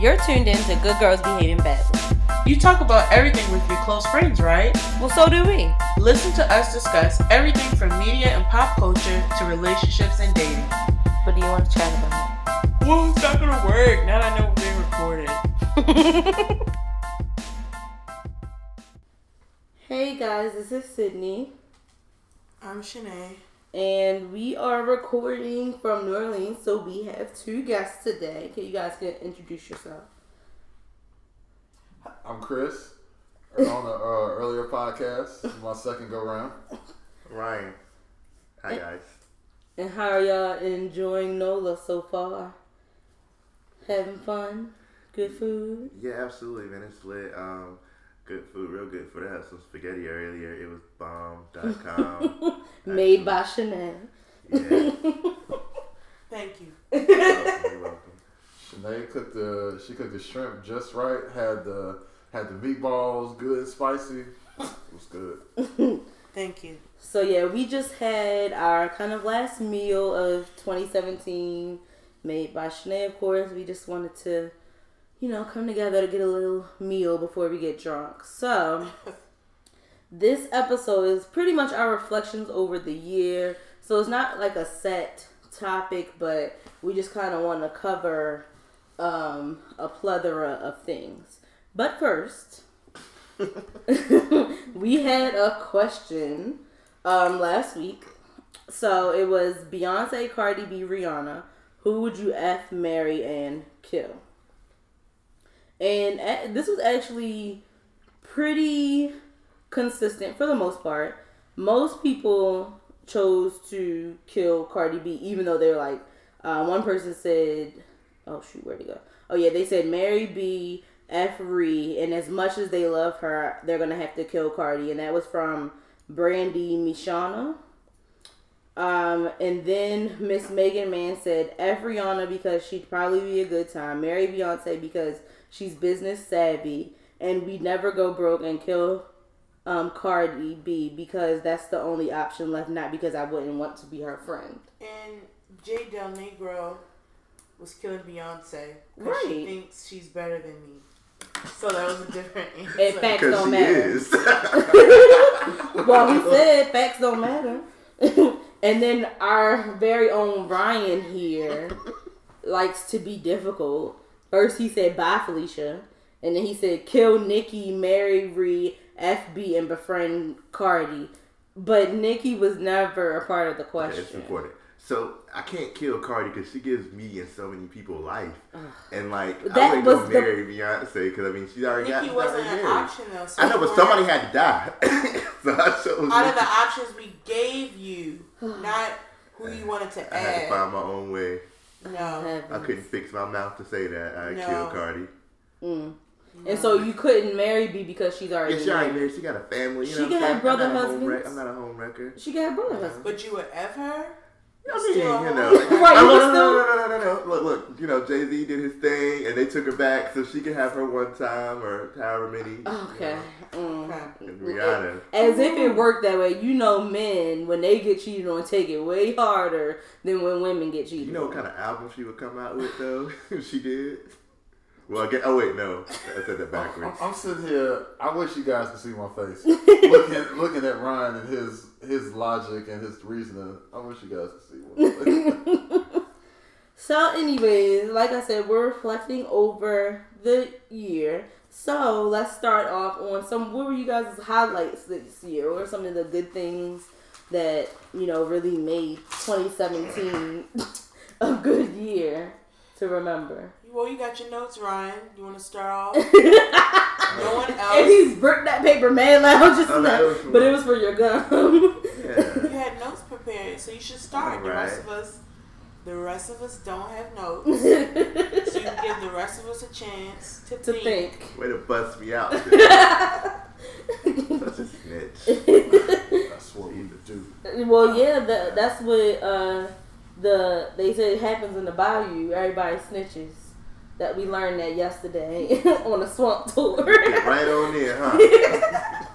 You're tuned in to Good Girls Behaving Badly. You talk about everything with your close friends, right? Well, so do we. Listen to us discuss everything from media and pop culture to relationships and dating. What do you want to chat about? Well, it's not gonna work now that I know we're being recorded. Hey guys, this is Sydney, I'm Shanae. And we are recording from New Orleans. So we have two guests today. Can you guys get introduce yourself? I'm Chris. On an uh, earlier podcast, my second go round. Ryan. Hi guys. And how are y'all enjoying NOLA so far? Having fun? Good food? Yeah, absolutely, man. It's lit. Um, good food, real good food. I had some spaghetti earlier. It was bomb.com. Made by Chanel. yeah. Thank you. You're welcome. You're welcome. Shanae cooked the she cooked the shrimp just right. Had the had the meatballs good and spicy. It was good. Thank you. So yeah, we just had our kind of last meal of 2017, made by Shanae. Of course, we just wanted to, you know, come together to get a little meal before we get drunk. So this episode is pretty much our reflections over the year. So it's not like a set topic, but we just kind of want to cover um, a plethora of things. But first, we had a question um, last week. So it was Beyonce, Cardi B, Rihanna. Who would you F, marry, and kill? And a- this was actually pretty consistent for the most part. Most people chose to kill Cardi B, even though they were like, uh, one person said, oh shoot, where'd he go? Oh yeah, they said marry B, F Ree, and as much as they love her, they're gonna have to kill Cardi, and that was from Brandy Mishana. Um, and then Miss Megan Mann said F Rihanna because she'd probably be a good time. Marry Beyonce because she's business savvy, and we never go broke and kill um, Cardi B because that's the only option left. Not because I wouldn't want to be her friend. And Jay Del Negro was killing Beyonce because she thinks she's better than me. So that was a different answer. And facts don't matter. is. well, he said facts don't matter. and then our very own Ryan here likes to be difficult. First, he said bye, Felicia. And then he said kill Nikki, marry Ree, FB, and befriend Cardi. But Nikki was never a part of the Okay, question. it's important. So I can't kill Cardi because she gives me and so many people life, and like That I wouldn't go was the- Beyonce because I mean she's already got. Nikki she's wasn't an married. option though. So I know, but somebody had to die. so I chose. out of the options we gave you, not who you wanted to I had to find my own way. No. I couldn't fix my mouth to say that I No. killed Cardi. Mm. And so you couldn't marry B because she's already Yeah, she already married. married. She got a family. You She know got saying? brother I'm not a home I'm not a home wrecker. She got a brother husband. But you would F her? I mean, you know. wrecker. Right, you no, was no, no, no, no, no, no. Look, look. You know, Jay Z did his thing, and they took her back so she could have her one time or however many. you Okay. Mm. Okay. know, and Rihanna. As if it worked that way. You know, men when they get cheated on, take it way harder than when women get cheated. You know what kind of album she would come out with though? if she did. Well, I get. Oh wait, no, I said that I'm, backwards. I'm sitting here. I wish you guys could see my face looking looking at Ryan and his his logic and his reasoning. I wish you guys could see face. So, anyways, like I said, we're reflecting over the year. So let's start off on some. What were you guys' highlights this year? What are some of the good things that you know really made 2017 a good year to remember? Well, you got your notes, Ryan. You want to start off? no one else. And he's burnt that paper man loud just Oh, now, that was for- but it was for your gum. Yeah. You had notes prepared, so you should start. The rest of us, the rest of us don't have notes, so you can give the rest of us a chance to, to think. think. Way to bust me out. Such a snitch. That's what we would do. Well, yeah, the, that's what uh, the they say it happens in the bayou. Everybody snitches. That we learned that yesterday on a swamp tour. Get right on there, huh?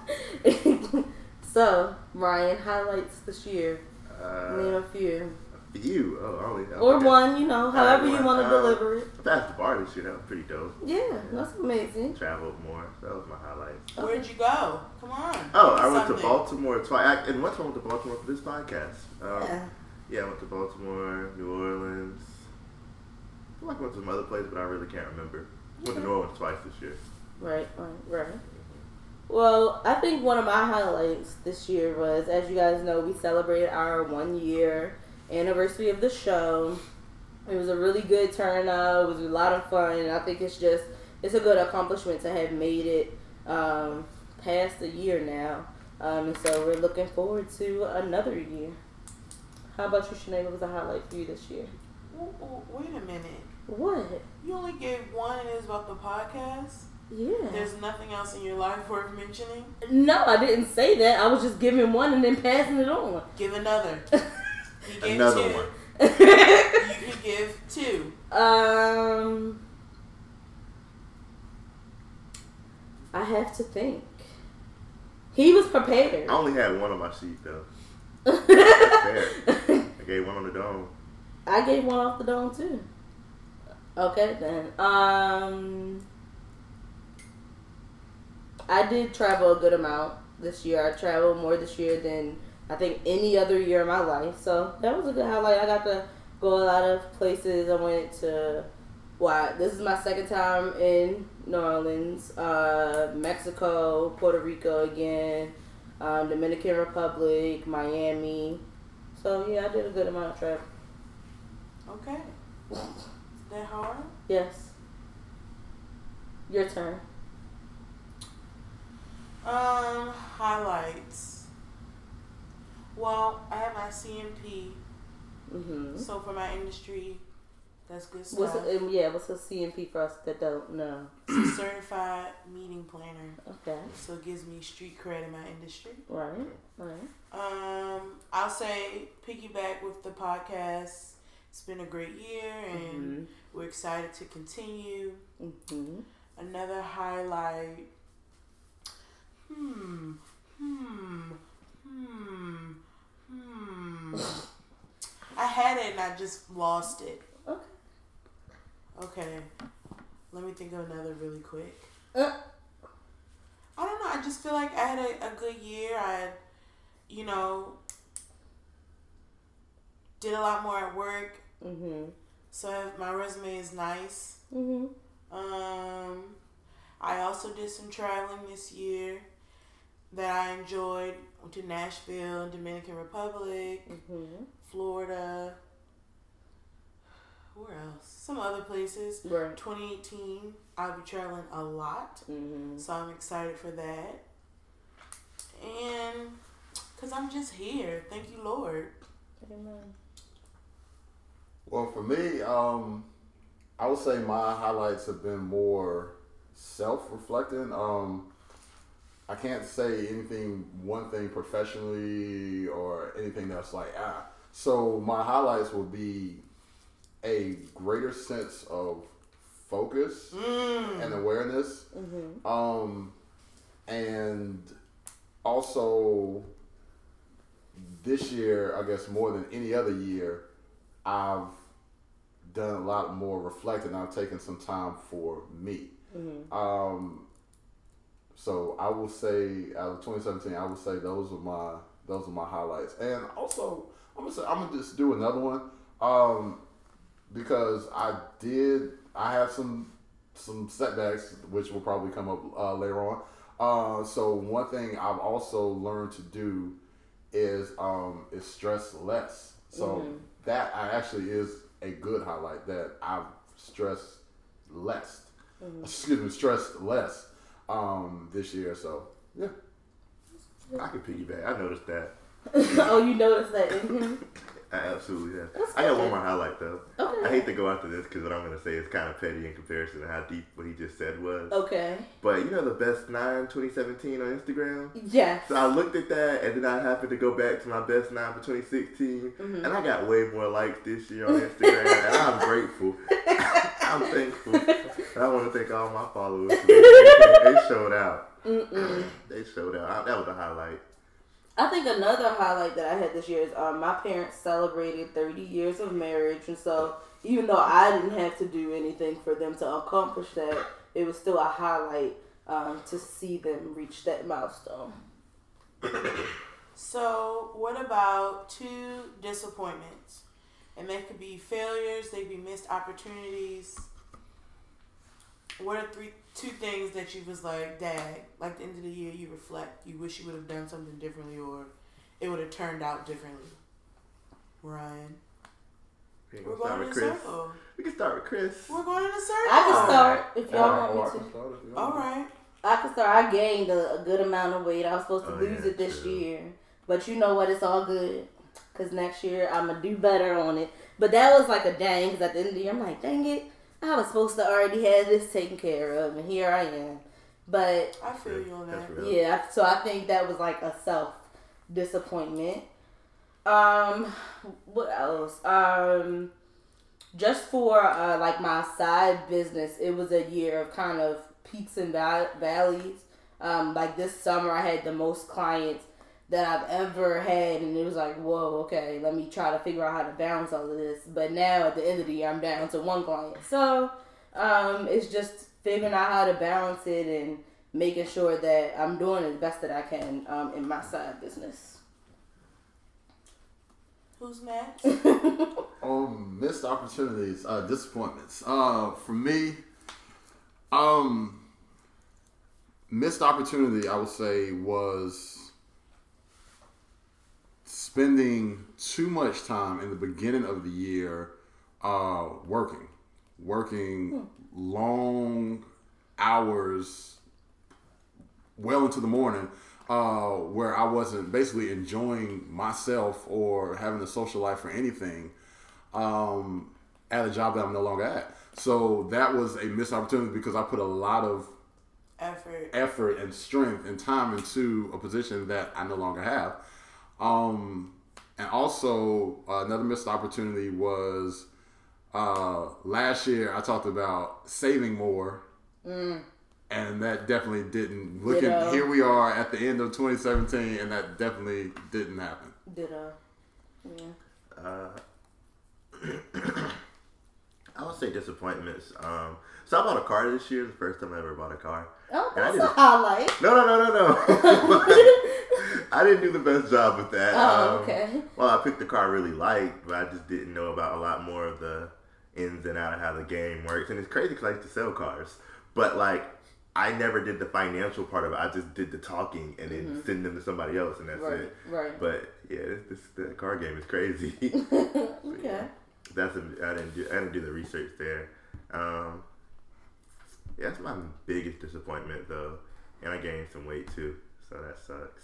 so, Ryan, highlights this year. Name Uh, a few. a You, oh, only or okay. one, you know, however you want to Um, deliver it. That's the bar this year. That was pretty dope. Yeah, that's amazing. Traveled more. That was my highlight. Where'd you go? Come on. Oh, I went to Baltimore twice. I, and one time I went to Baltimore for this podcast. Um, Yeah. Yeah, I went to Baltimore, New Orleans. I feel like I went to some other places, but I really can't remember. Went to New Orleans twice this year. Right, right, right. Well, I think one of my highlights this year was, as you guys know, we celebrated our one year anniversary of the show. It was a really good turnout. It was a lot of fun, and I think it's just it's a good accomplishment to have made it um, past a year now. Um, and so we're looking forward to another year. How about you, Shanae? What was a highlight for you this year? W- w- Wait a minute. What? You only gave one and it was about the podcast? Yeah. There's nothing else in your life worth mentioning? No, I didn't say that. I was just giving one and then passing it on. Give another. You gave Another two. one. You could give two. um, I have to think. He was prepared. I only had one on my sheet though. I gave one on the dome. I gave one off the dome too. Okay then. Um, I did travel a good amount this year. I traveled more this year than I think any other year in my life. So that was a good highlight. I got to go a lot of places. I went to why this is my second time in New Orleans, uh, Mexico, Puerto Rico again, um, Dominican Republic, Miami. So yeah, I did a good amount of travel. Okay. Is that hard? Yes. Your turn. Um, highlights. Well, I have my CMP, Mm-hmm. so for my industry, that's good stuff. a, um, yeah? What's a CMP for us that don't know? It's a certified meeting planner, Okay. so it gives me street cred in my industry. Right. Right. Um, I'll say piggyback with the podcast. It's been a great year, and we're excited to continue. Mm-hmm. Another highlight. Hmm. Hmm. Hmm. Hmm. I had it and I just lost it. Okay. Okay. Let me think of another really quick. Uh. I don't know. I just feel like I had a, a good year. I, you know, did a lot more at work. Mm-hmm. So my resume is nice. Mm-hmm. Um, I also did some traveling this year that I enjoyed. Went to Nashville, Dominican Republic, Mm-hmm. Florida. Where else? Some other places. Right. 2018, I'll be traveling a lot, Mm-hmm. so I'm excited for that. And because I'm just here. Thank you, Lord. Amen. Well, for me, um, I would say my highlights have been more self-reflecting. Um, I can't say anything, one thing professionally or anything that's like ah. So my highlights will be a greater sense of focus Mm. and awareness, Mm-hmm. um, and also this year, I guess more than any other year, I've done a lot more reflecting. I've taken some time for me. Mm-hmm. Um, so I will say out of 2017, I would say those are my those are my highlights. And also, I'm gonna say I'm gonna just do another one um, because I did I have some some setbacks which will probably come up uh, later on. Uh, so one thing I've also learned to do is um, is stress less. So Mhm. that I actually is a good highlight that I've stressed less. Excuse me, stressed less um, this year. So yeah, I can piggyback. I noticed that. oh, you noticed that? I absolutely have. I got one more highlight though. Okay. I hate to go after this because what I'm gonna say is kind of petty in comparison to how deep what he just said was. Okay. But you know the best nine 2017 on Instagram. Yes. So I looked at that, and then I happened to go back to my best nine for 2016, Mhm. and I got way more likes this year on Instagram, and I'm grateful. I'm thankful, and I want to thank all my followers. They, they- they showed out. Mm-mm. They showed out. That was a highlight. I think another highlight that I had this year is um, my parents celebrated 30 years of marriage, and so even though I didn't have to do anything for them to accomplish that, it was still a highlight um, to see them reach that milestone. So, what about two disappointments? And they could be failures, they could be missed opportunities. What are three two things that you was like, Dad, like the end of the year you reflect, you wish you would have done something differently or it would have turned out differently? Ryan. We We're can start going in with a Chris. circle. We can start with Chris. We're going in a circle. I can start if y'all Or- or want me to. start if you All want. right. I can start. I gained a, a good amount of weight. I was supposed to Oh, lose yeah, it this true. year, but you know what? It's all good. Cause next year I'm gonna do better on it. But that was like a dang. Cause at the end of the year I'm like, dang it, I was supposed to already have this taken care of, and here I am. But I feel you on that. Yeah, so I think that was like a self disappointment. Um, what else? Um, just for uh, like my side business, it was a year of kind of peaks and valleys. Um, like this summer, I had the most clients that I've ever had, and it was like, whoa, okay, let me try to figure out how to balance all of this. But now at the end of the year, I'm down to one client, so um, it's just figuring out how to balance it and making sure that I'm doing the best that I can um, in my side business. Who's next? Um, missed opportunities, uh, disappointments. Uh, for me, um, missed opportunity, I would say, was spending too much time in the beginning of the year uh, working, working long hours, well into the morning, uh, where I wasn't basically enjoying myself or having a social life or anything um, at a job that I'm no longer at. So that was a missed opportunity because I put a lot of Effort. effort and strength and time into a position that I no longer have. Um, and also uh, another missed opportunity was uh, last year I talked about saving more, and that definitely didn't. Looking Ditto. here, we are at the end of 2017, and that definitely didn't happen. Ditto. Yeah. Uh, I would say disappointments. Um, so I bought a car this year. The first time I ever bought a car. Oh, that's a highlight. No, no, no, no, no. I didn't do the best job with that. Oh, Um, okay. Well, I picked the car I really liked, but I just didn't know about a lot more of the ins and out of how the game works. And it's crazy because I used to sell cars, but like I never did the financial part of it. I just did the talking and then send them to somebody else, and that's Right, it. right. But yeah, this, this the car game is crazy. Okay. that's a, I didn't do I didn't do the research there. Um, yeah, that's my biggest disappointment though, and I gained some weight too, so that sucks.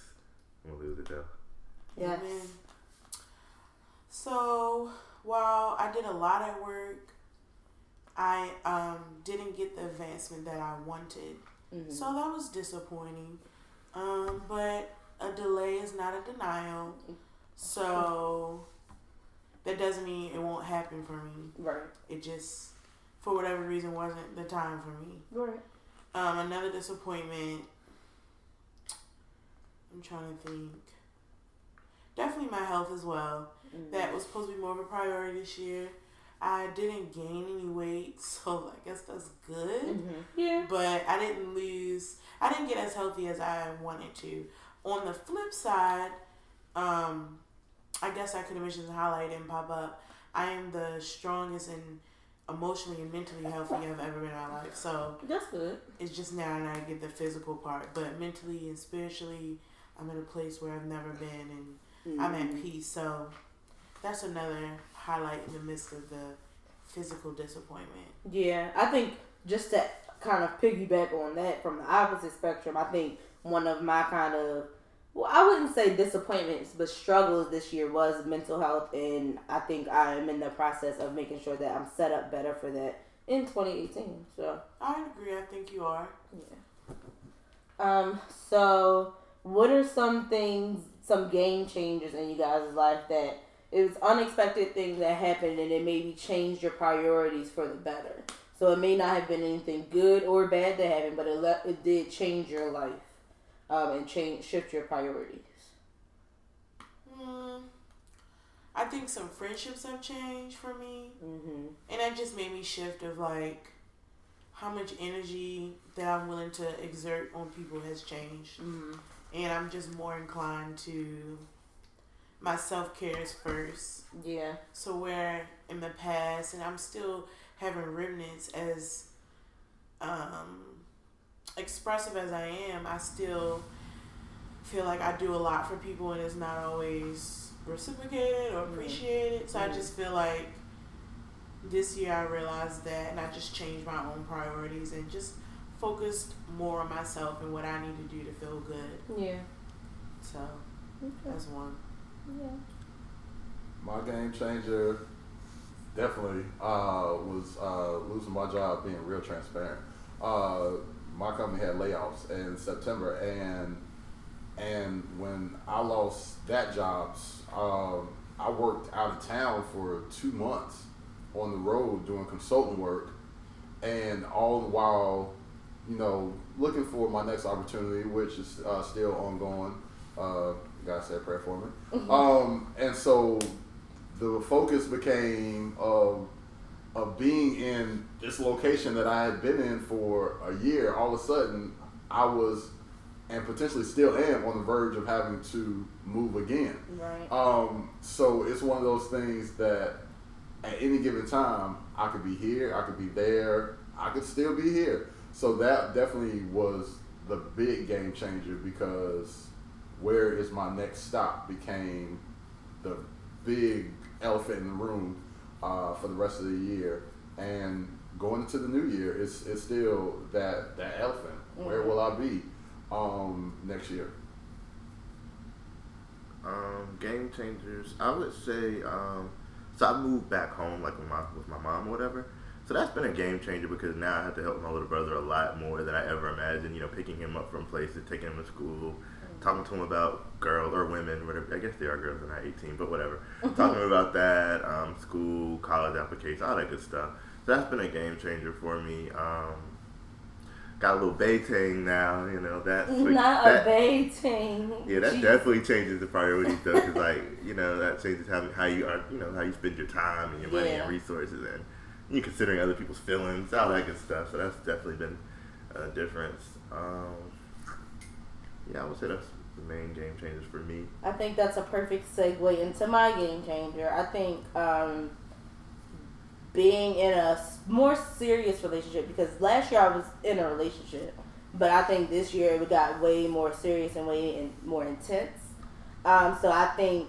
I'm gonna lose it though. Yes. Amen. So while I did a lot at work, I um, didn't get the advancement that I wanted. So that was disappointing. Um, but a delay is not a denial. So that doesn't mean it won't happen for me. Right. It just, for whatever reason, wasn't the time for me. Right. Um, another disappointment. I'm trying to think. Definitely my health as well. That was supposed to be more of a priority this year. I didn't gain any weight, so I guess that's good. Mm-hmm. Yeah. But I didn't lose. I didn't get as healthy as I wanted to. On the flip side, um, I guess I could have mentioned the highlight didn't pop up. I am the strongest and emotionally and mentally healthy I've ever been in my life. So That's good. it's just now and I get the physical part, but mentally and spiritually, I'm in a place where I've never been, and I'm Mm-hmm. at peace. So that's another highlight in the midst of the physical disappointment. Yeah, I think just to kind of piggyback on that from the opposite spectrum, I think one of my kind of well, I wouldn't say disappointments, but struggles this year was mental health, and I think I am in the process of making sure that I'm set up better for that in 2018. So, I agree. I think you are. yeah. Um. So, what are some things, some game changers in you guys' life that it was unexpected things that happened and it maybe changed your priorities for the better? So it may not have been anything good or bad that happened, but it le- it did change your life, um, and change shift your priorities. Hmm. I think some friendships have changed for me, Mm-hmm. and that just made me shift of like how much energy that I'm willing to exert on people has changed, Mm-hmm. and I'm just more inclined to my self care is first. Yeah. So where in the past, and I'm still having remnants as um, expressive as I am, I still feel like I do a lot for people, and it's not always reciprocated or Mhm. appreciated. So I Mhm. just feel like this year I realized that, and I just changed my own priorities and just focused more on myself and what I need to do to feel good. Yeah. So Okay. that's one. Yeah. My game changer definitely uh, was uh, losing my job, being real transparent. Uh, my company had layoffs in September, and and when I lost that job, um, I worked out of town for two months on the road doing consulting work, and all the while, you know, looking for my next opportunity, which is uh, still ongoing. Uh, God said prayer for me. Um, and so the focus became of of being in this location that I had been in for a year. All of a sudden, I was and potentially still am on the verge of having to move again. Right. Um, so it's one of those things that at any given time, I could be here, I could be there, I could still be here. So that definitely was the big game changer because where is my next stop became the big elephant in the room uh, for the rest of the year. And going into the new year, it's, it's still that, that elephant. Where Mhm. will I be um, next year? Um, game changers. I would say. Um, so I moved back home, like with my with my mom or whatever. So that's been a game changer because now I have to help my little brother a lot more than I ever imagined. You know, picking him up from places, taking him to school, talking to him about girls or women, whatever. I guess they are girls, they're not 18, but whatever. talking to him about that, um, school, college applications, all that good stuff. So that's been a game changer for me. Um, got a little Baytang now, you know. That's Not that, a baiting. yeah, that Jeez. definitely changes the priorities though, because like you know that changes how how you are, you know how you spend your time and your money Yeah. and resources, and you considering other people's feelings, all that good stuff. So that's definitely been a difference. Um, yeah, I would say that's the main game changers for me. I think that's a perfect segue into my game changer. I think um, being in a more serious relationship because last year I was in a relationship, but I think this year it got way more serious and way in, more intense. Um, so I think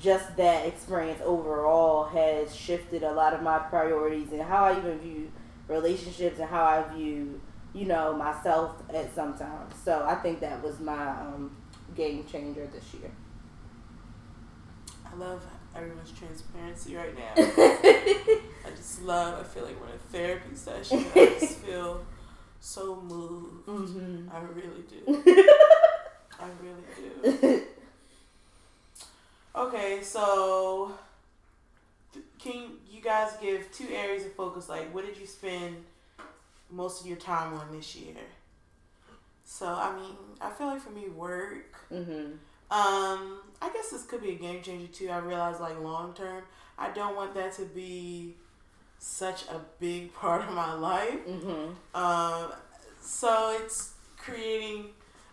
just that experience overall has shifted a lot of my priorities and how I even view relationships and how I view, you know, myself at some times. So I think that was my um, game changer this year. I love everyone's transparency right now. I just love. I feel like we're in a therapy session. I just feel so moved. hmm I really do. I really do. Okay, so can you guys give two areas of focus? Like, what did you spend most of your time on this year? So, I mean, I feel like for me, work. hmm Um, I guess this could be a game changer too. I realize like long term, I don't want that to be such a big part of my life. hmm Um, so it's creating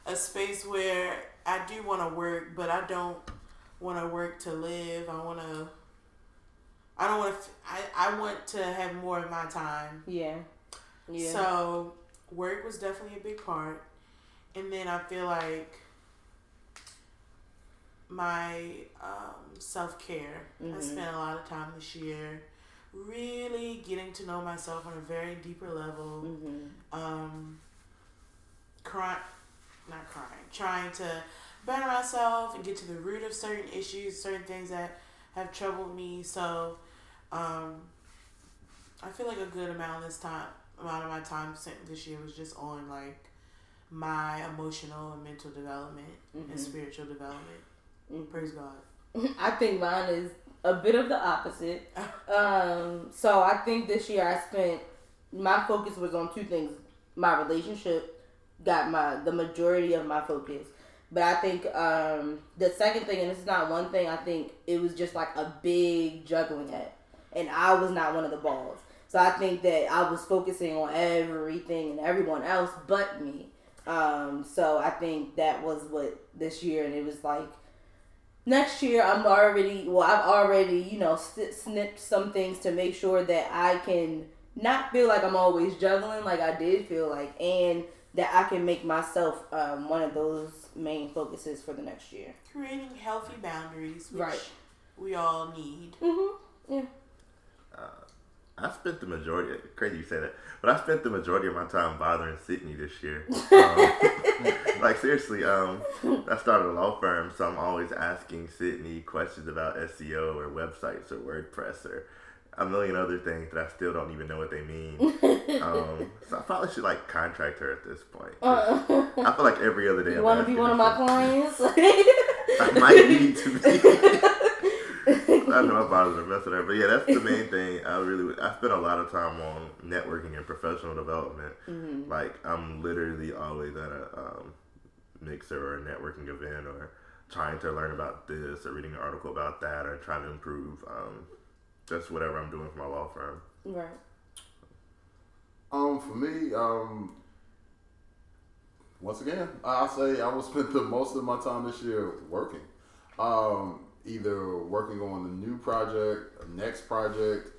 a space where I do want to work, but I don't want to work to live. I want to. I don't want to. I I want to have more of my time. Yeah. Yeah. So work was definitely a big part, and then I feel like my um, self care. I Mhm. spent a lot of time this year, really getting to know myself on a very deeper level. hmm Um, crying, not crying, trying to better myself and get to the root of certain issues, certain things that have troubled me. So, um, I feel like a good amount of this time, amount of my time spent this year was just on like my emotional and mental development Mhm. and spiritual development. Mhm. Praise God. I think mine is a bit of the opposite. Um, so I think this year I spent my focus was on two things. My relationship got my the majority of my focus, But I think um, the second thing, and this is not one thing, I think it was just like a big juggling act, and I was not one of the balls. So I think that I was focusing on everything and everyone else but me. Um, so I think that was what this year, and it was like next year I'm already well I've already you know snipped some things to make sure that I can not feel like I'm always juggling like I did feel like and that I can make myself um, one of those main focuses for the next year. Creating healthy boundaries, which Right. we all need. Mm-hmm. Yeah. I spent the majority. Crazy you say that, but I spent the majority of my time bothering Sydney this year. Um, like seriously, um, I started a law firm, so I'm always asking Sydney questions about SEO or websites or WordPress or a million other things that I still don't even know what they mean. Um, so I probably should like contract her at this point. 'cause I feel like every other day. Uh, You want to be one of my clients? I might need to be. I know I bothered to mess with her, but yeah, that's the main thing. I really, I spend a lot of time on networking and professional development. Mm-hmm. Like I'm literally always at a um, mixer or a networking event or trying to learn about this or reading an article about that or trying to improve um, just whatever I'm doing for my law firm. right. Um, for me, um, once again, I say I will spend the most of my time this year working. Um, either working on a new project, a next project,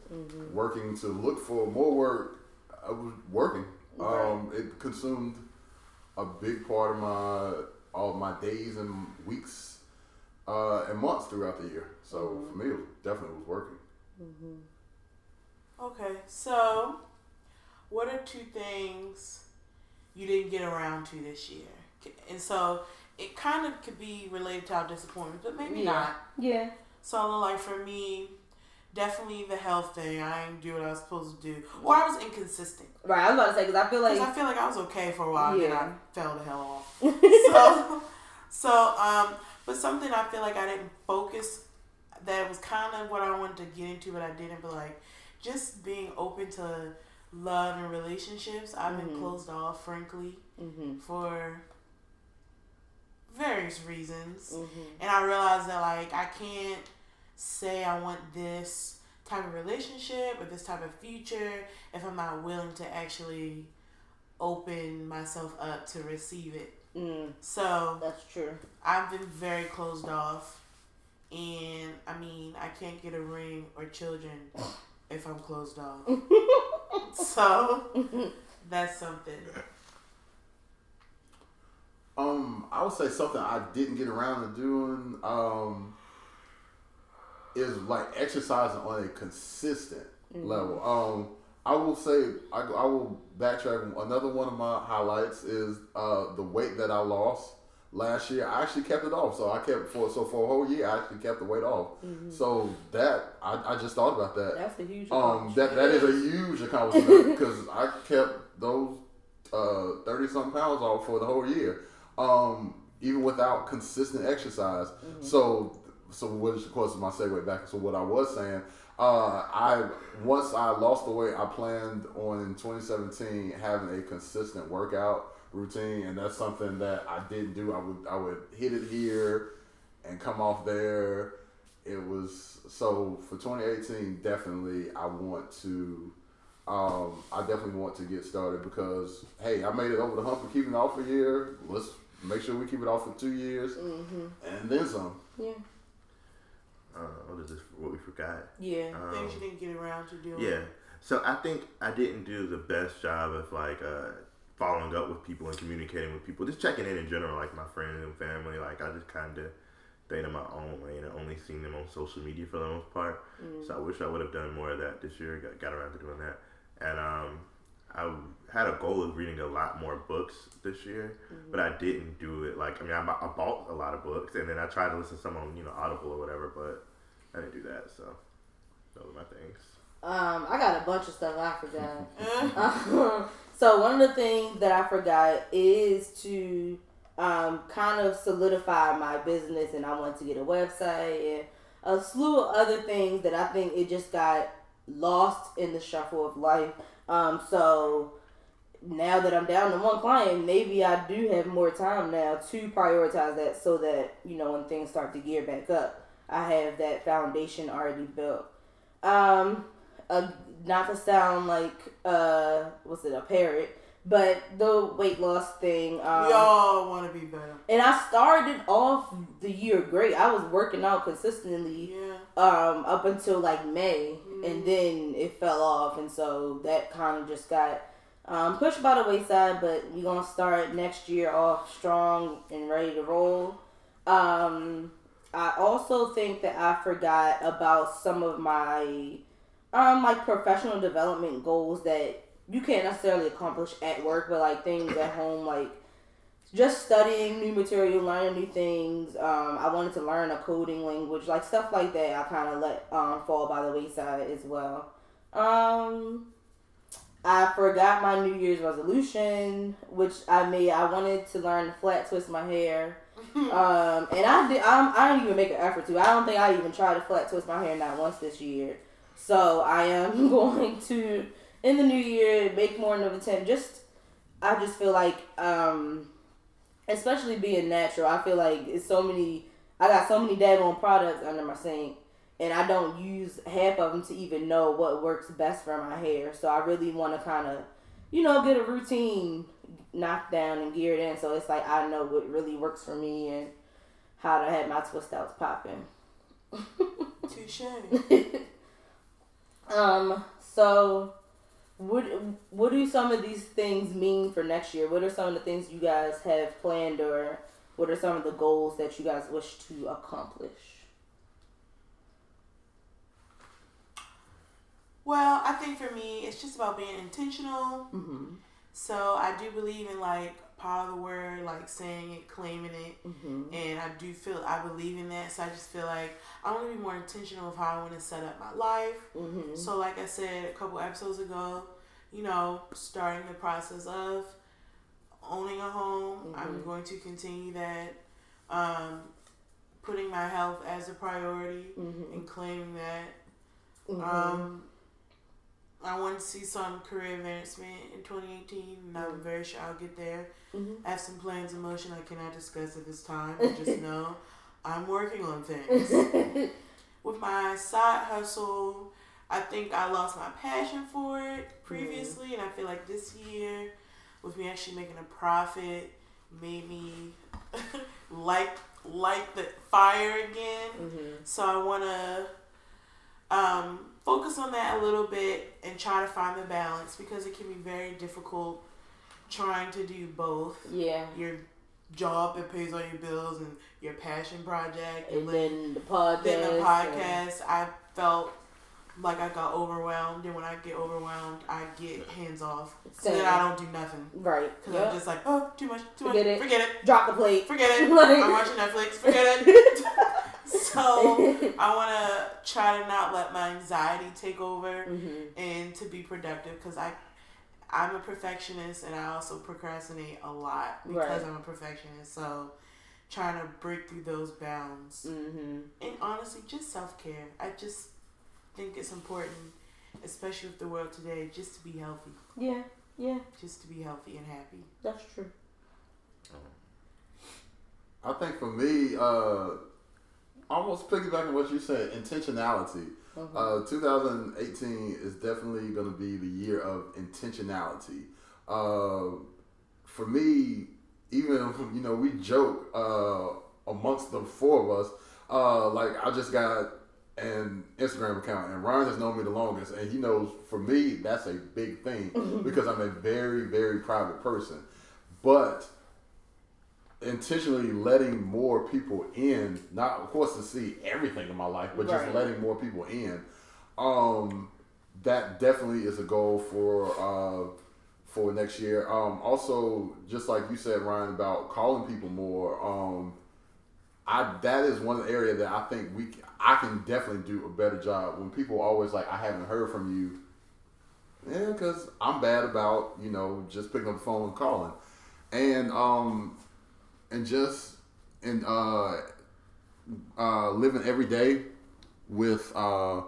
working to look for more work. I was working. Um, it consumed a big part of my all my days and weeks uh, and months throughout the year. So for me, it was, definitely was working. Okay, so what are two things you didn't get around to this year? And so it kind of could be related to our disappointment, but maybe Yeah. not. Yeah. So like for me, definitely the health thing. I didn't do what I was supposed to do, or I was inconsistent. Right. I was about to say because I feel like Because I feel like I was okay for a while, and then I fell the hell off. so, so um, but something I feel like I didn't focus. That was kind of what I wanted to get into, but I didn't. But like, just being open to love and relationships, I've been Mhm. closed off, frankly, hmm for various reasons. hmm And I realized that like I can't say I want this type of relationship or this type of future if I'm not willing to actually open myself up to receive it. Mm, So that's true. I've been very closed off and I mean I can't get a ring or children if I'm closed off. so that's something. Um, I would say something I didn't get around to doing um, is like exercising on a consistent level. Um, I will say I, I will backtrack. Another one of my highlights is uh, the weight that I lost last year. I actually kept it off, so I kept for so for a whole year I actually kept the weight off. So that I, I just thought about that. That's a huge. Um, that that is a huge accomplishment because I kept those uh, thirty something pounds off for the whole year, um, even without consistent exercise. So, so which of course is my segue back to what I was saying. Uh, I once I lost the weight, I planned on in 2017 having a consistent workout routine, and that's something that I didn't do. I would I would hit it here and come off there. It was so for 2018. Definitely, I want to. Um, I definitely want to get started because hey, I made it over the hump of keeping off a year. Let's make sure we keep it off for two years and then some. Yeah. Uh, what is this? What we forgot? Yeah. Um, Things you didn't get around to doing. Yeah. So I think I didn't do the best job of like uh, following up with people and communicating with people, just checking in in general, like my friends and family. Like I just kind of stayed in my own lane and only seen them on social media for the most part. So I wish I would have done more of that this year. Got, got around to doing that, and um, I had a goal of reading a lot more books this year, but I didn't do it. Like I mean, I, I bought a lot of books, and then I tried to listen to some on you know Audible or whatever, but I didn't do that. So those are my things. Um, I got a bunch of stuff I forgot. Uh, so one of the things that I forgot is to um, kind of solidify my business, and I want to get a website and a slew of other things that I think it just got lost in the shuffle of life. Um, so now that I'm down to one client, maybe I do have more time now to prioritize that so that, you know, when things start to gear back up, I have that foundation already built. Um, uh, not to sound like, uh, what's it, a parrot, but the weight loss thing. Um, we all want to be better. and I started off the year great. I was working out consistently Yeah. um, up until like May, And then it fell off, and so that kind of just got um, pushed by the wayside. But we're gonna start next year off strong and ready to roll. Um, I also think that I forgot about some of my um, like professional development goals that you can't necessarily accomplish at work, but like things at home, like just studying new material, learning new things. Um, I wanted to learn a coding language, like stuff like that. I kind of let um, fall by the wayside as well. Um, I forgot my New Year's resolution, which I made. I wanted to learn to flat twist my hair. Um, and I did. I'm, I didn't even make an effort to. I don't think I even tried to flat twist my hair not once this year. So I am going to in the new year make more of an attempt. Just I just feel like, um, especially being natural, I feel like it's so many. I got so many daggone products under my sink, and I don't use half of them to even know what works best for my hair. So I really want to kind of, you know, get a routine knocked down and geared in. So it's like I know what really works for me and how to have my twist outs popping. Touche. um. So, what what do some of these things mean for next year? What are some of the things you guys have planned, or what are some of the goals that you guys wish to accomplish? Well, I think for me, it's just about being intentional. Mm-hmm. So I do believe in like power of the word, like saying it, claiming it, Mm-hmm. and I do feel I believe in that. So I just feel like I want to be more intentional of how I want to set up my life. Mm-hmm. So, like I said a couple episodes ago, you know, starting the process of owning a home, I'm Mhm. going to continue that. Um, putting my health as a priority Mm-hmm. and claiming that. mm-hmm. Um, I want to see some career advancement in 2018, and I'm very sure I'll get there. Mm-hmm. I have some plans in motion I cannot discuss at this time, but just know I'm working on things. With my side hustle, I think I lost my passion for it previously, and I feel like this year, with me actually making a profit, made me like light the fire again. mm-hmm. So I want to um, focus on that a little bit and try to find the balance because it can be very difficult trying to do both Yeah. your job that pays all your bills and your passion project And then, then the podcast. then the and- podcast. I felt like I got overwhelmed, and when I get overwhelmed, I get hands off. So then I don't do nothing Right. because Yep. I'm just like, oh, too much, too Forget much, it. forget it, Drop the plate. forget it. I'm watching Netflix, forget it. so I want to try to not let my anxiety take over mm-hmm. and to be productive because I I'm a perfectionist and I also procrastinate a lot because Right. I'm a perfectionist. So trying to break through those bounds Mm-hmm. and honestly, just self care. I just think it's important, especially with the world today, just to be healthy, Yeah. Yeah. just to be healthy and happy. That's true. I think for me, uh, almost piggybacking what you said, intentionality. Mhm. Uh, 2018 is definitely going to be the year of intentionality. Uh, for me, even you know, we joke uh, amongst the four of us. Uh, like I just got an Instagram account, and Ryan has known me the longest, and he knows for me that's a big thing because I'm a very, very private person. But intentionally letting more people in, not of course to see everything in my life, but just letting more people in. Um, that definitely is a goal for uh, for next year. Um, also, just like you said, Ryan, about calling people more. Um, I that is one area that I think we I can definitely do a better job. When people are always like, I haven't heard from you. Yeah, because I'm bad about you know just picking up the phone and calling, and um, and just and uh, uh, living every day with uh,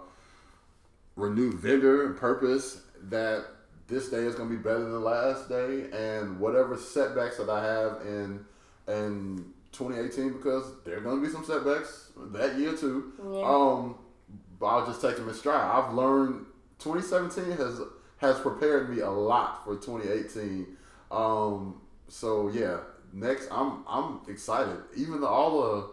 renewed vigor and purpose. That this day is gonna be better than the last day, and whatever setbacks that I have in in 2018 because there are gonna be some setbacks that year too. Yeah. Um, but I'll just take them in stride. I've learned 2017 has has prepared me a lot for 2018. Um, so yeah, next I'm I'm excited. Even though all the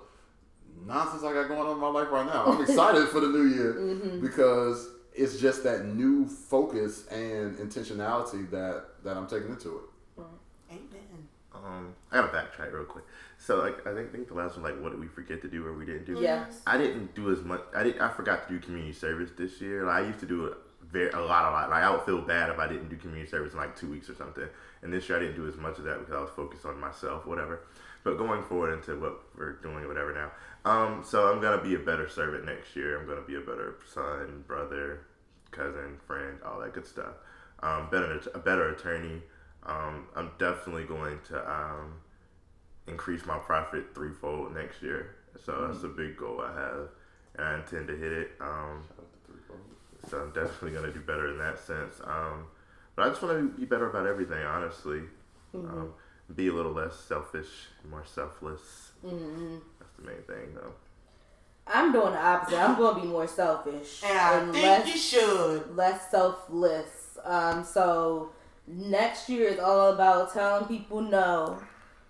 nonsense I got going on in my life right now, I'm excited for the new year because it's just that new focus and intentionality that that I'm taking into it. Amen. Um, I gotta backtrack real quick. So like I think, think the last one like what did we forget to do or we didn't do? Yes. I didn't do as much. I did. I forgot to do community service this year. Like, I used to do it very a lot, a lot. Like I would feel bad if I didn't do community service in like two weeks or something. And this year I didn't do as much of that because I was focused on myself, whatever. But going forward into what we're doing or whatever now. Um, so I'm gonna be a better servant next year. I'm gonna be a better son, brother, cousin, friend, all that good stuff. Um, better, a better attorney. Um, I'm definitely going to um, increase my profit threefold next year. So that's a big goal I have, and I intend to hit it. Um, so I'm definitely gonna do better in that sense. Um, but I just want to be better about everything, honestly. Um, be a little less selfish, more selfless. Mm-hmm. That's the main thing, though. I'm doing the opposite. I'm going to be more selfish And I and think less you should. less selfless. Um, so next year is all about telling people no.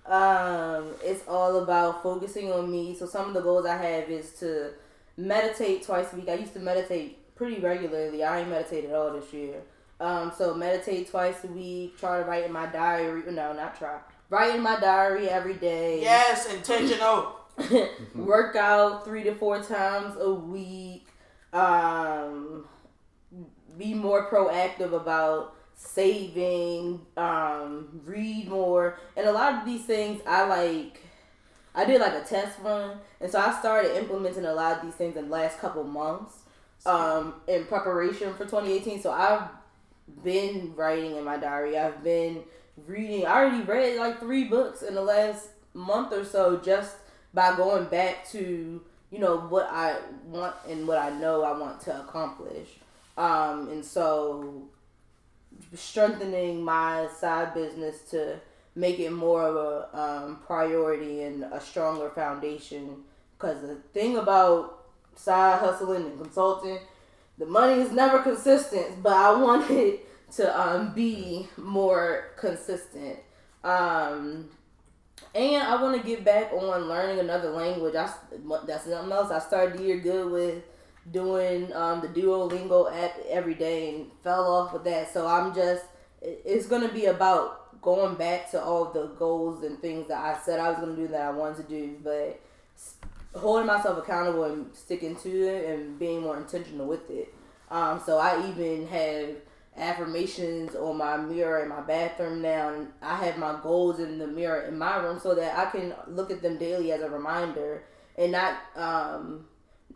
Um, it's all about focusing on me. So some of the goals I have is to meditate twice a week. I used to meditate pretty regularly. I ain't meditated all this year. Um, so meditate twice a week. Try to write in my diary. No, not try. Write in my diary every day Yes, intentional. work out three to four times a week um be more proactive about saving um read more and a lot of these things i like i did like a test run and so i started implementing a lot of these things in the last couple months um in preparation for 2018 so i've been writing in my diary i've been reading i already read like three books in the last month or so just by going back to you know what I want and what I know I want to accomplish. Um, and so strengthening my side business to make it more of a um, priority and a stronger foundation. Because the thing about side hustling and consulting, the money is never consistent, but I want it to um, be more consistent. Um, and I want to get back on learning another language. I, that's something else. I started the year good with doing um, the Duolingo app every day and fell off with that. So I'm just, it's going to be about going back to all the goals and things that I said I was going to do that I wanted to do, but holding myself accountable and sticking to it and being more intentional with it. Um, so I even have affirmations on my mirror in my bathroom now and I have my goals in the mirror in my room so that I can look at them daily as a reminder and not um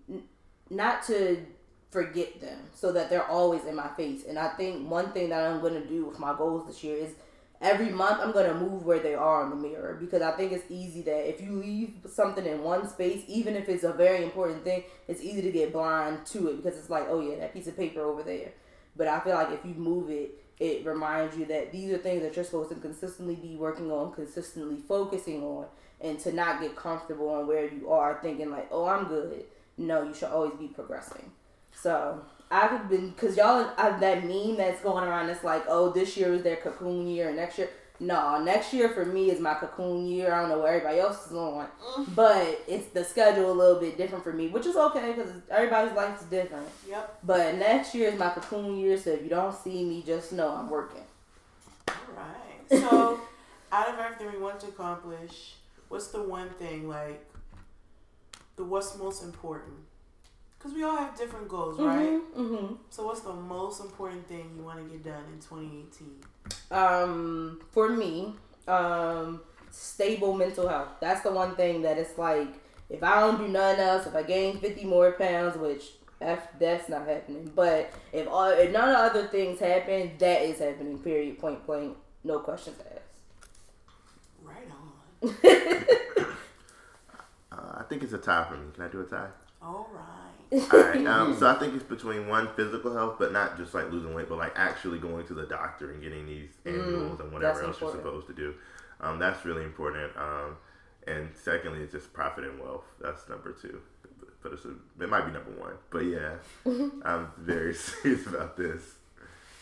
n- not to forget them so that they're always in my face. And I think one thing that I'm going to do with my goals this year is every month I'm to move where they are in the mirror because I think it's easy that if you leave something in one space, even if it's a very important thing, it's easy to get blind to it because it's like, oh yeah, that piece of paper over there. But I feel like if you move it, it reminds you that these are things that you're supposed to consistently be working on, consistently focusing on, and to not get comfortable on where you are, thinking like, oh, I'm good. No, you should always be progressing. So I've been because y'all I, that meme that's going around. It's like, oh, this year is their cocoon year, and next year, no, next year for me is my cocoon year. I don't know what everybody else is on, mm. but it's the schedule a little bit different for me, which is okay because everybody's life is different. Yep. But next year is my cocoon year, so if you don't see me, just know I'm working. All right. So, out of everything we want to accomplish, what's the one thing like the what's most important? Because we all have different goals, right? Mm-hmm. So, what's the most important thing you want to get done in 2018? Um, for me, um, stable mental health. That's the one thing that it's like if I don't do nothing else, if I gain fifty more pounds, which F, that's not happening. But if all, if none of the other things happen, that is happening. Period. Point blank. No questions asked. Right on. Uh, I think it's a tie for me. Can I do a tie? All right. All right. Um, so I think it's between one physical health, but not just like losing weight, but like actually going to the doctor and getting these annuals and whatever that's else you're supposed to do. Um, that's really important. Um, and secondly, it's just profit and wealth. That's number two. But it's a, it might be number one. But yeah, I'm very serious about this.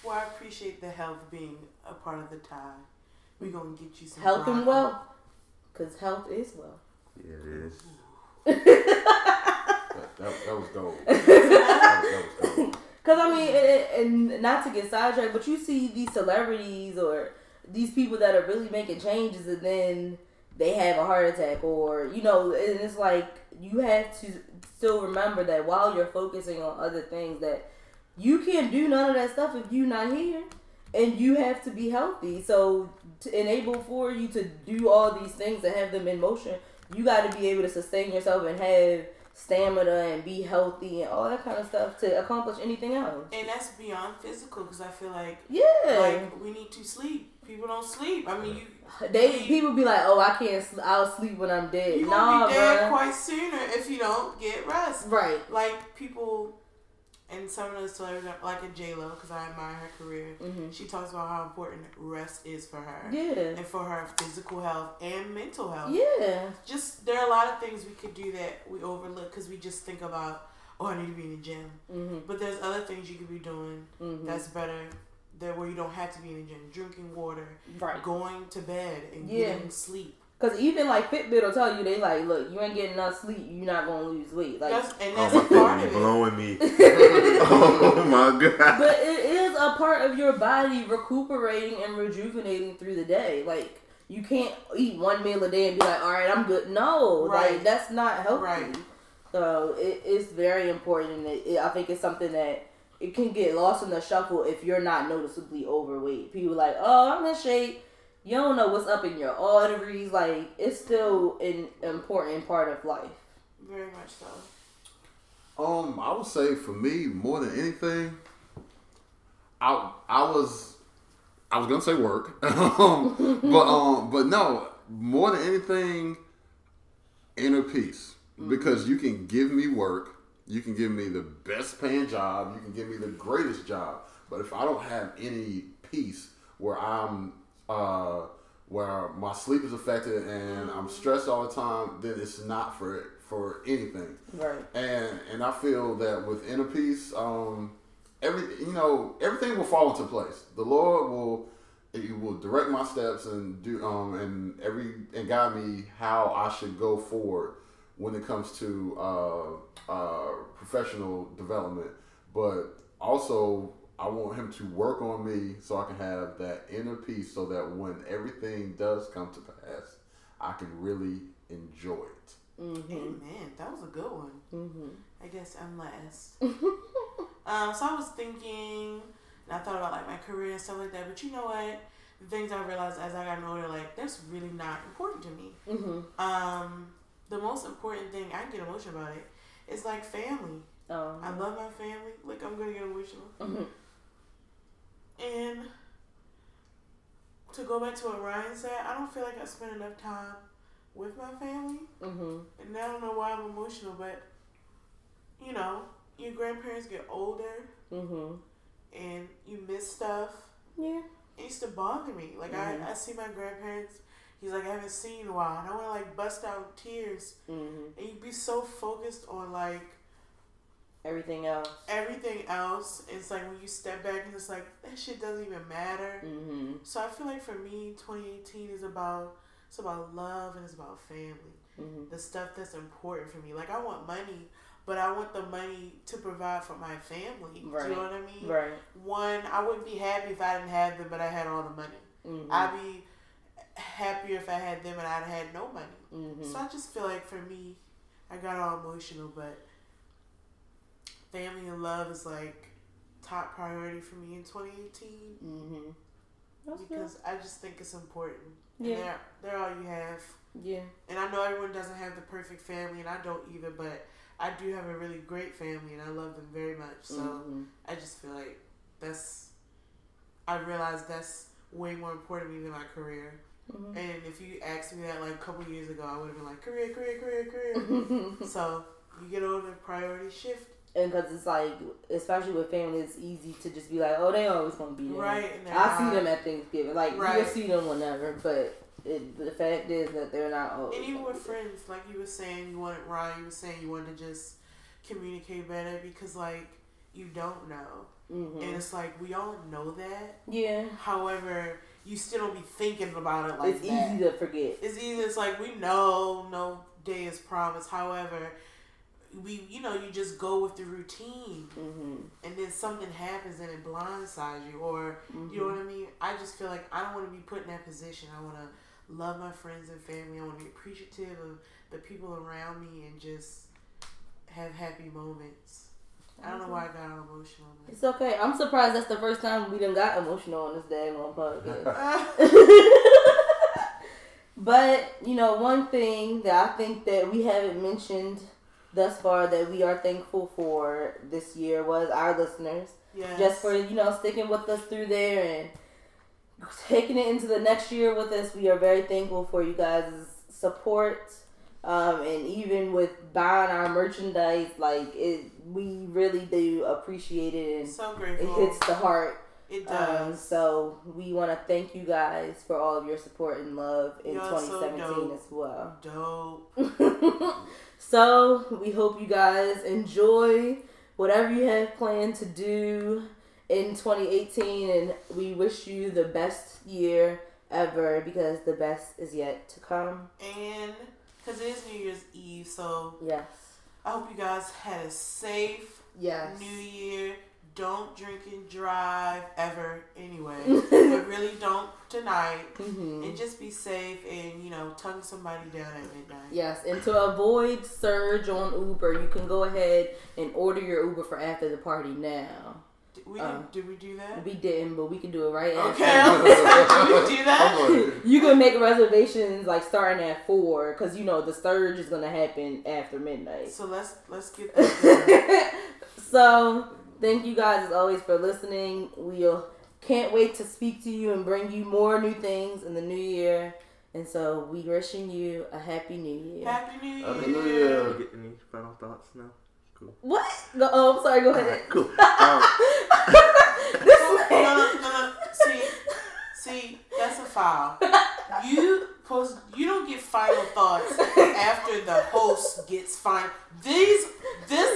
Well, I appreciate the health being a part of the tie. We're gonna get you some health and wealth, because health is wealth. Yeah, it is. That, that, was gold. that, that was gold. Because I mean, it- and not to get sidetracked, but you see these celebrities or these people that are really making changes, and then they have a heart attack, or you know, and it's like you have to still remember that while you're focusing on other things, that you can't do none of that stuff if you're not here, and you have to be healthy. So to enable for you to do all these things and have them in motion, you got to be able to sustain yourself and have stamina and be healthy and all that kind of stuff to accomplish anything else. And that's beyond physical because I feel like Yeah. like we need to sleep. People don't sleep. I mean, you they people be like, "Oh, I can't. Sl- I'll sleep when I'm dead." No. you nah, be dead quite sooner if you don't get rest. Right. Like people, and some of those celebrities, like a J Lo, because I admire her career. Mhm. She talks about how important rest is for her. Yeah. And for her physical health and mental health. Yeah. Just there are a lot of things we could do that we overlook because we just think about, oh, I need to be in the gym. Mhm. But there's other things you could be doing Mhm. that's better. That where you don't have to be in the gym, drinking water, Right. going to bed, and Yeah. getting sleep. Cause even like Fitbit will tell you they like, look, you ain't getting enough sleep, you're not gonna lose weight. Like, That's and Oh, that's my a part thing of blowing me. oh my god. but it is a part of your body recuperating and rejuvenating through the day. Like, you can't eat one meal a day and be like, all right, I'm good. No, Right. like that's not healthy. Right. So it, it's very important. It, it, I think it's something that it can get lost in the shuffle if you're not noticeably overweight. People like, oh, I'm in shape. You don't know what's up in your arteries. Like it's still an important part of life. Very much so. Um, I would say for me, more than anything, I I was I was gonna say work, um, but um, but no, more than anything, inner peace because you can give me work, you can give me the best paying job, you can give me the greatest job, but if I don't have any peace where I'm uh where my sleep is affected and I'm stressed all the time, then it's not for it, for anything Right. and and I feel that with inner peace, um, every you know everything will fall into place. The Lord will He will direct my steps and do um and every and guide me how I should go forward when it comes to uh, uh, professional development. But also, I want Him to work on me so I can have that inner peace, so that when everything does come to pass, I can really enjoy it. Mm-hmm. Amen. That was a good one. Mm-hmm. I guess I'm last. um, so I was thinking, and I thought about like my career and stuff like that. But you know what? The things I realized as I got older, like that's really not important to me. Mm-hmm. Um, the most important thing I can get emotional about it is like family. Um, I love my family. Like I'm gonna get emotional. mhm. And to go back to what Ryan said, I don't feel like I spend enough time with my family. Mhm. And I don't know why I'm emotional, but you know, your grandparents get older Mhm. and you miss stuff. Yeah. It used to bother me. Like Mhm. I, I see my grandparents. He's like I haven't seen in a while, and I want to like bust out tears. Mhm. And you'd be so focused on like Everything else. everything else. It's like when you step back and it's like that shit doesn't even matter. Mm-hmm. So I feel like for me, 2018 is about it's about love and it's about family. Mm-hmm. The stuff that's important for me. Like I want money, but I want the money to provide for my family. Do you know what I mean? Right. One, I wouldn't be happy if I didn't have them, but I had all the money. Mm-hmm. I'd be happier if I had them and I'd had no money. mm-hmm. So I just feel like for me, I got all emotional, but family and love is like top priority for me in 2018 Mm-hmm. That's good. because I just think it's important. Yeah. And they're, they're all you have. Yeah. And I know everyone doesn't have the perfect family, and I don't either, but I do have a really great family, and I love them very much. So Mhm. I just feel like that's, I realize that's way more important to me than my career. Mhm. And if you asked me that like a couple years ago, I would have been like, career, career, career, career. Mm-hmm. so you get older, priorities shift. And because it's like, especially with family, it's easy to just be like, oh, they always gonna be there. Right, I see them at Thanksgiving. Like Right. you'll see them whenever, but it, the fact is that they're not always. And even with friends, like you were saying, you wanted Ryan. You were saying you wanted to just communicate better because like you don't know, Mhm. and it's like we all know that. Yeah, However, you still don't be thinking about it like it's that. easy to forget. It's easy. It's like we know no day is promised. However, we you know you just go with the routine, hmm and then something happens and it blindsides you, or you know what I mean. I just feel like I don't want to be put in that position. I want to love my friends and family. I want to be appreciative of the people around me and just have happy moments. I don't know why I got all emotional. on. It's okay. I'm surprised that's the first time we done got emotional on this daggone podcast. but you know, one thing that I think that we haven't mentioned thus far that we are thankful for this year was our listeners. yes. Just for you know sticking with us through there and taking it into the next year with us. We are very thankful for you guys' support. Um, and even with buying our merchandise, like it, we really do appreciate it, and so it hits the heart. It Um, so we want to thank you guys for all of your support and love in Y'all so 2017 dope. as well. Dope. so we hope you guys enjoy whatever you have planned to do in 2018, and we wish you the best year ever because the best is yet to come. And because it is New Year's Eve, so Yes. I hope you guys had a safe Yes. New Year. Don't drink and drive ever anyway. but really don't tonight. hmm And just be safe and, you know, tongue somebody down at midnight. Yes, and to avoid surge on Uber, you can go ahead and order your Uber for after the party now. Did we, Uh, didn't, we do that? We didn't, but we can do it right Okay, after. did we do that? You can make reservations like starting at four, because you know the surge is gonna happen after midnight. So let's let's get that done. so thank you guys as always for listening. We will can't wait to speak to you and bring you more new things in the new year. And so we wishing you a happy new year. Happy New Year. Happy New Year. Get any final thoughts now? Cool. What? Go, oh, I'm sorry. Go ahead. Alright, cool. Um, this No, no, no, no. See, see, that's a foul. You post. You don't get final thoughts after the host gets fine. These, this,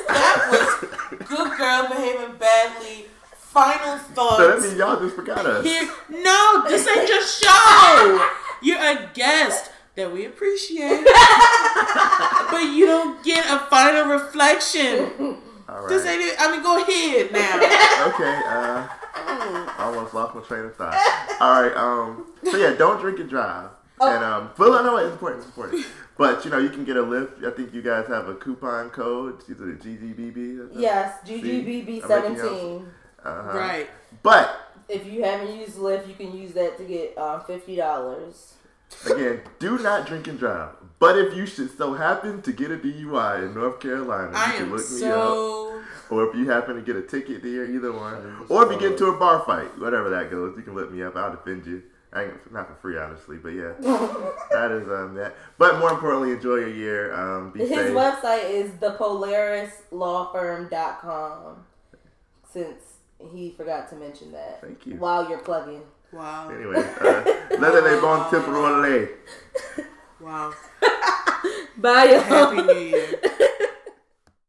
that was good girl behaving badly. Final thoughts. so that means y'all just forgot us. Here, no, this ain't your show. You're a guest that we appreciate, but you don't get a final reflection. All right. This ain't it. I mean, go ahead now. okay. Uh, I almost lost my train of thought. All right. Um. So yeah, don't drink and drive. Oh. And um. But I know it's important. It's important. But you know, you can get a Lyft. I think you guys have a coupon code. Is it GGBB? Yes, GGBB seventeen. Uh-huh. Right. But If you haven't used Lyft, you can use that to get um, fifty dollars. again, do not drink and drive. But if you should so happen to get a DUI in North Carolina, I you can am look me up. so. Or if you happen to get a ticket there, either one. Or if you get into a bar fight, whatever that goes, you can look me up. I'll defend you. I ain't not for free, honestly, but yeah, that is um that. But more importantly, enjoy your year. Um, be His safe. website is thepolarislawfirm.com. Since he forgot to mention that. Thank you. While you're plugging. Wow. Anyway, uh, let it bon temporale. Wow. Bye, y'all. Happy New Year.